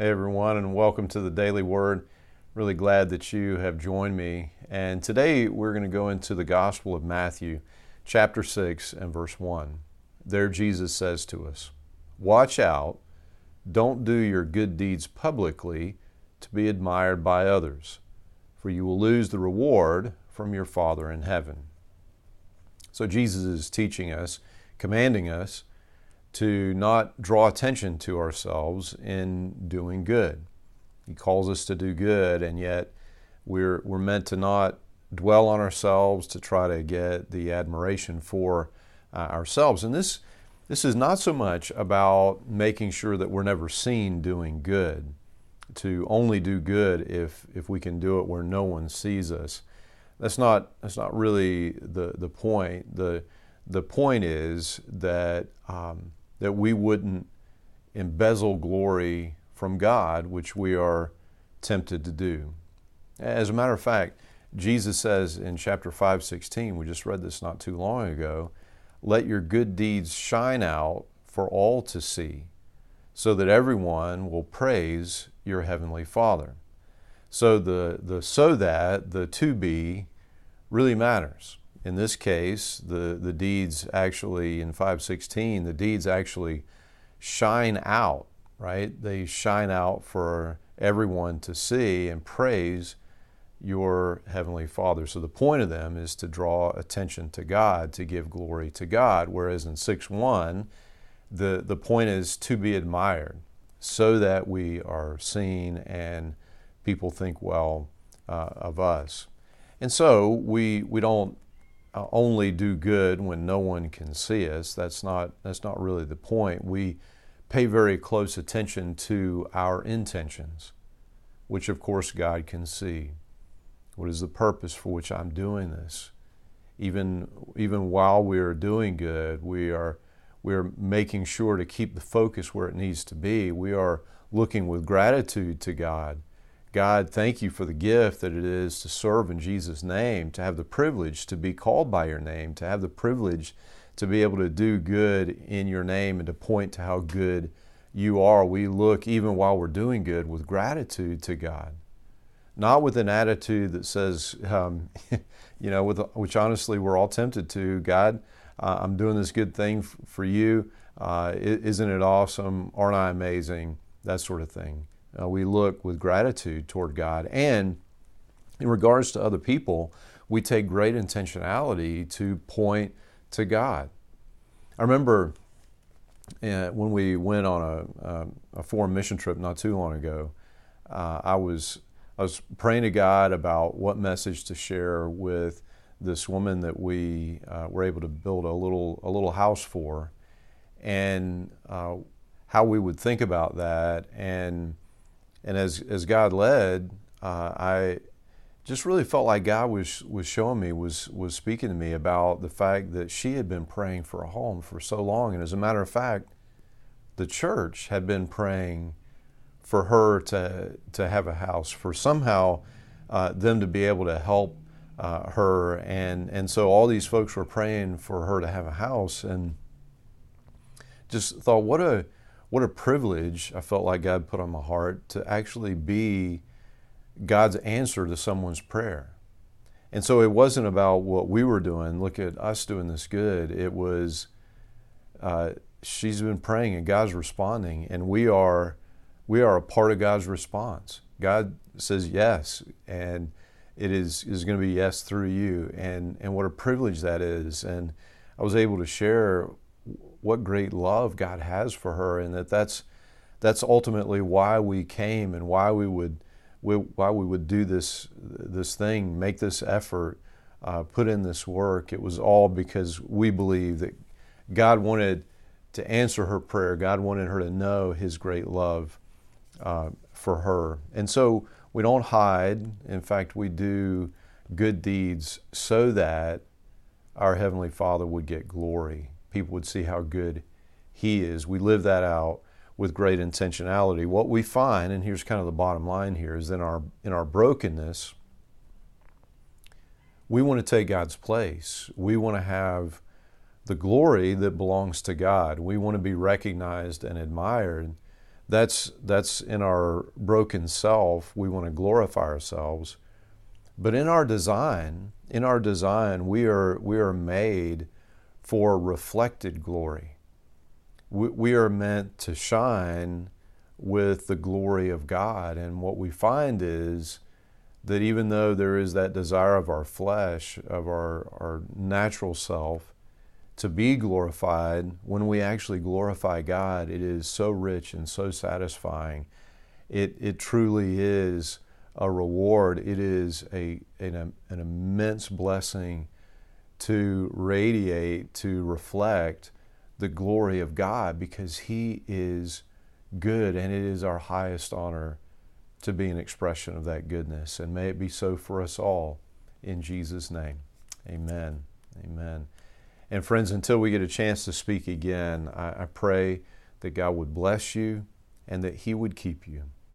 Hey everyone, and welcome to the Daily Word. Really glad that you have joined me. And today we're going to go into the Gospel of Matthew, chapter 6, and verse 1. There Jesus says to us, Watch out, don't do your good deeds publicly to be admired by others, for you will lose the reward from your Father in heaven. So Jesus is teaching us, commanding us to not draw attention to ourselves in doing good. He calls us to do good, and yet we're, we're meant to not dwell on ourselves to try to get the admiration for uh, ourselves. And this, this is not so much about making sure that we're never seen doing good, to only do good if, if we can do it where no one sees us. That's not, that's not really the, the point. The, the point is that um, that we wouldn't embezzle glory from God, which we are tempted to do. As a matter of fact, Jesus says in chapter 5, 16, we just read this not too long ago, let your good deeds shine out for all to see, so that everyone will praise your heavenly Father. So the, the so that, the to be, really matters in this case, the, the deeds actually, in 516, the deeds actually shine out, right? They shine out for everyone to see and praise your Heavenly Father. So the point of them is to draw attention to God, to give glory to God. Whereas in 6 1, the, the point is to be admired so that we are seen and people think well uh, of us. And so we, we don't Uh, only do good when no one can see us. That's not, that's not really the point. We pay very close attention to our intentions, which of course God can see. What is the purpose for which I'm doing this? Even, even while we are doing good, we are, we are making sure to keep the focus where it needs to be. We are looking with gratitude to God God, thank you for the gift that it is to serve in Jesus' name, to have the privilege to be called by your name, to have the privilege to be able to do good in your name and to point to how good you are. We look, even while we're doing good, with gratitude to God. Not with an attitude that says, um, you know, with, which honestly we're all tempted to God, uh, I'm doing this good thing f- for you. Uh, isn't it awesome? Aren't I amazing? That sort of thing uh, we look with gratitude toward God. And in regards to other people, we take great intentionality to point to God. I remember uh, when we went on a, um, a, foreign mission trip not too long ago, uh, I was I was praying to God about what message to share with this woman that we uh, were able to build a little a little house for, and uh, how we would think about that and and as as God led, uh, I just really felt like God was was showing me was was speaking to me about the fact that she had been praying for a home for so long, and as a matter of fact, the church had been praying for her to to have a house, for somehow uh, them to be able to help uh, her, and and so all these folks were praying for her to have a house, and just thought what a what a privilege I felt like God put on my heart to actually be God's answer to someone's prayer. And so it wasn't about what we were doing, look at us doing this good. It was, uh, she's been praying and God's responding, and we are, we are a part of God's response. God says yes, and it is, is going to be yes through you. And, and what a privilege that is. And I was able to share what great love God has for her, and that that's that's ultimately why we came and why we would we, why we would do this this thing, make this effort, uh, put in this work. It was all because we believe that God wanted to answer her prayer. God wanted her to know His great love uh, for her, and so we don't hide. In fact, we do good deeds so that our heavenly Father would get glory people would see how good He is. We live that out with great intentionality. What we find, and here's kind of the bottom line here, is in our in our brokenness, we want to take God's place. We want to have the glory that belongs to God. We want to be recognized and admired That's, that's in our broken self. We want to glorify ourselves. But in our design, in our design, we are, we are made for reflected glory. We, are meant to shine with the glory of God. And what we find is that even though there is that desire of our flesh, of our, our natural self, to be glorified, when we actually glorify God, it is so rich and so satisfying. It, it truly is a reward. It is a, an, an immense blessing to radiate, to reflect the glory of God because He is good and it is our highest honor to be an expression of that goodness. And may it be so for us all in Jesus' name. Amen. Amen. And friends, until we get a chance to speak again, I, I pray that God would bless you and that He would keep you.